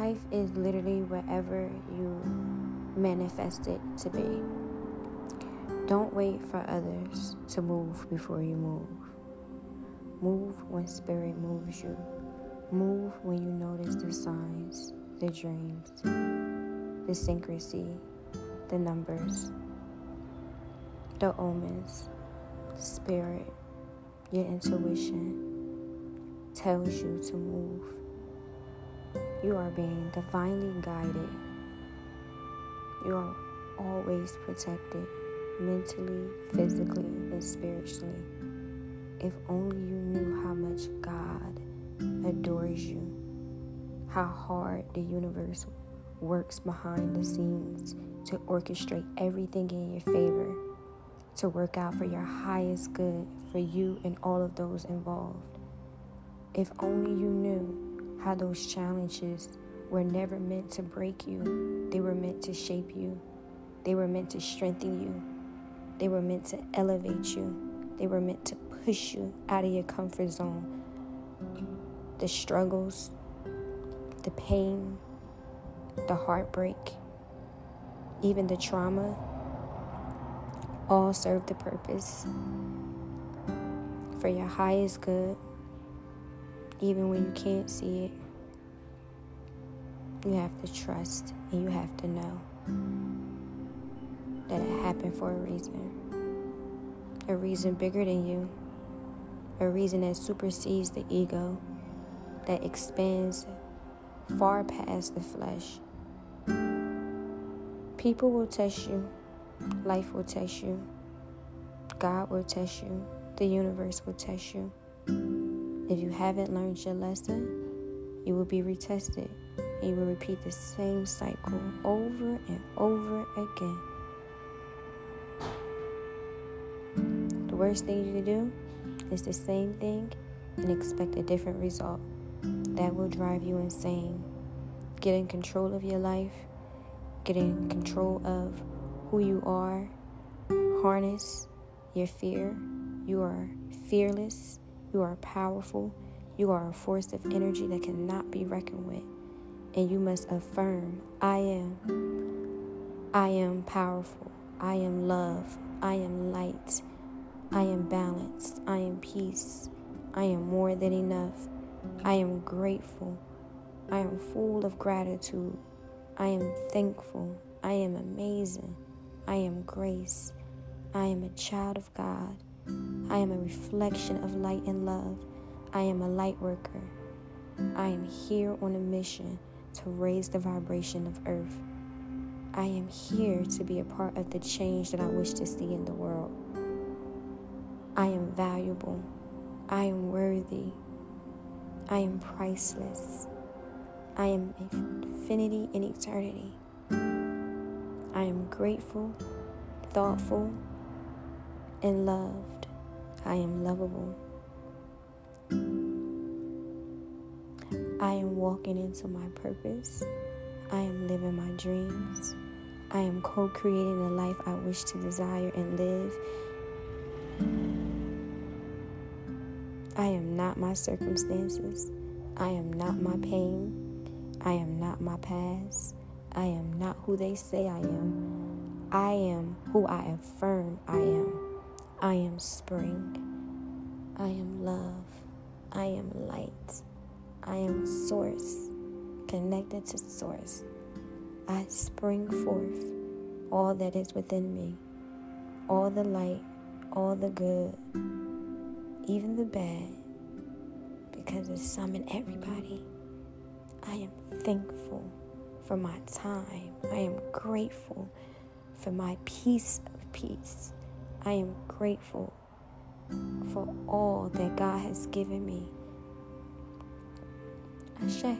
Life is literally wherever you manifest it to be. Don't wait for others to move before you move. Move when spirit moves you. Move when you notice the signs, the dreams, the synchronicity, the numbers, the omens, spirit, your intuition tells you to move. You are being divinely guided. You are always protected mentally, physically, and spiritually. If only you knew how much God adores you, how hard the universe works behind the scenes to orchestrate everything in your favor, to work out for your highest good for you and all of those involved. If only you knew how those challenges were never meant to break you, they were meant to shape you, they were meant to strengthen you, they were meant to elevate you, they were meant to push you out of your comfort zone. The struggles, the pain, the heartbreak, even the trauma, all serve the purpose for your highest good, even when you can't see it. You have to trust and you have to know that it happened for a reason. A reason bigger than you, a reason that supersedes the ego, that expands far past the flesh. People will test you, life will test you, God will test you, the universe will test you. If you haven't learned your lesson, you will be retested. And you will repeat the same cycle over and over again. The worst thing you can do is the same thing and expect a different result. That will drive you insane. Get in control of your life Get in control of who you are. Harness your fear. You are fearless. You are powerful. You are a force of energy that cannot be reckoned with. And you must affirm I am. I am powerful. I am love. I am light. I am balanced. I am peace. I am more than enough. I am grateful. I am full of gratitude. I am thankful. I am amazing. I am grace. I am a child of God. I am a reflection of light and love. I am a light worker. I am here on a mission to raise the vibration of earth. I am here to be a part of the change that I wish to see in the world. I am valuable. I am worthy. I am priceless. I am infinity in eternity. I am grateful, thoughtful, and loved. I am lovable. I am walking into my purpose. I am living my dreams. I am co creating the life I wish to desire and live. I am not my circumstances. I am not my pain. I am not my past. I am not who they say I am. I am who I affirm I am. I am spring. I am love. I am light. I am source, connected to source. I spring forth all that is within me, all the light, all the good, even the bad, because it's some in everybody. I am thankful for my time. I am grateful for my peace of peace. I am grateful for all that God has given me. Ashe.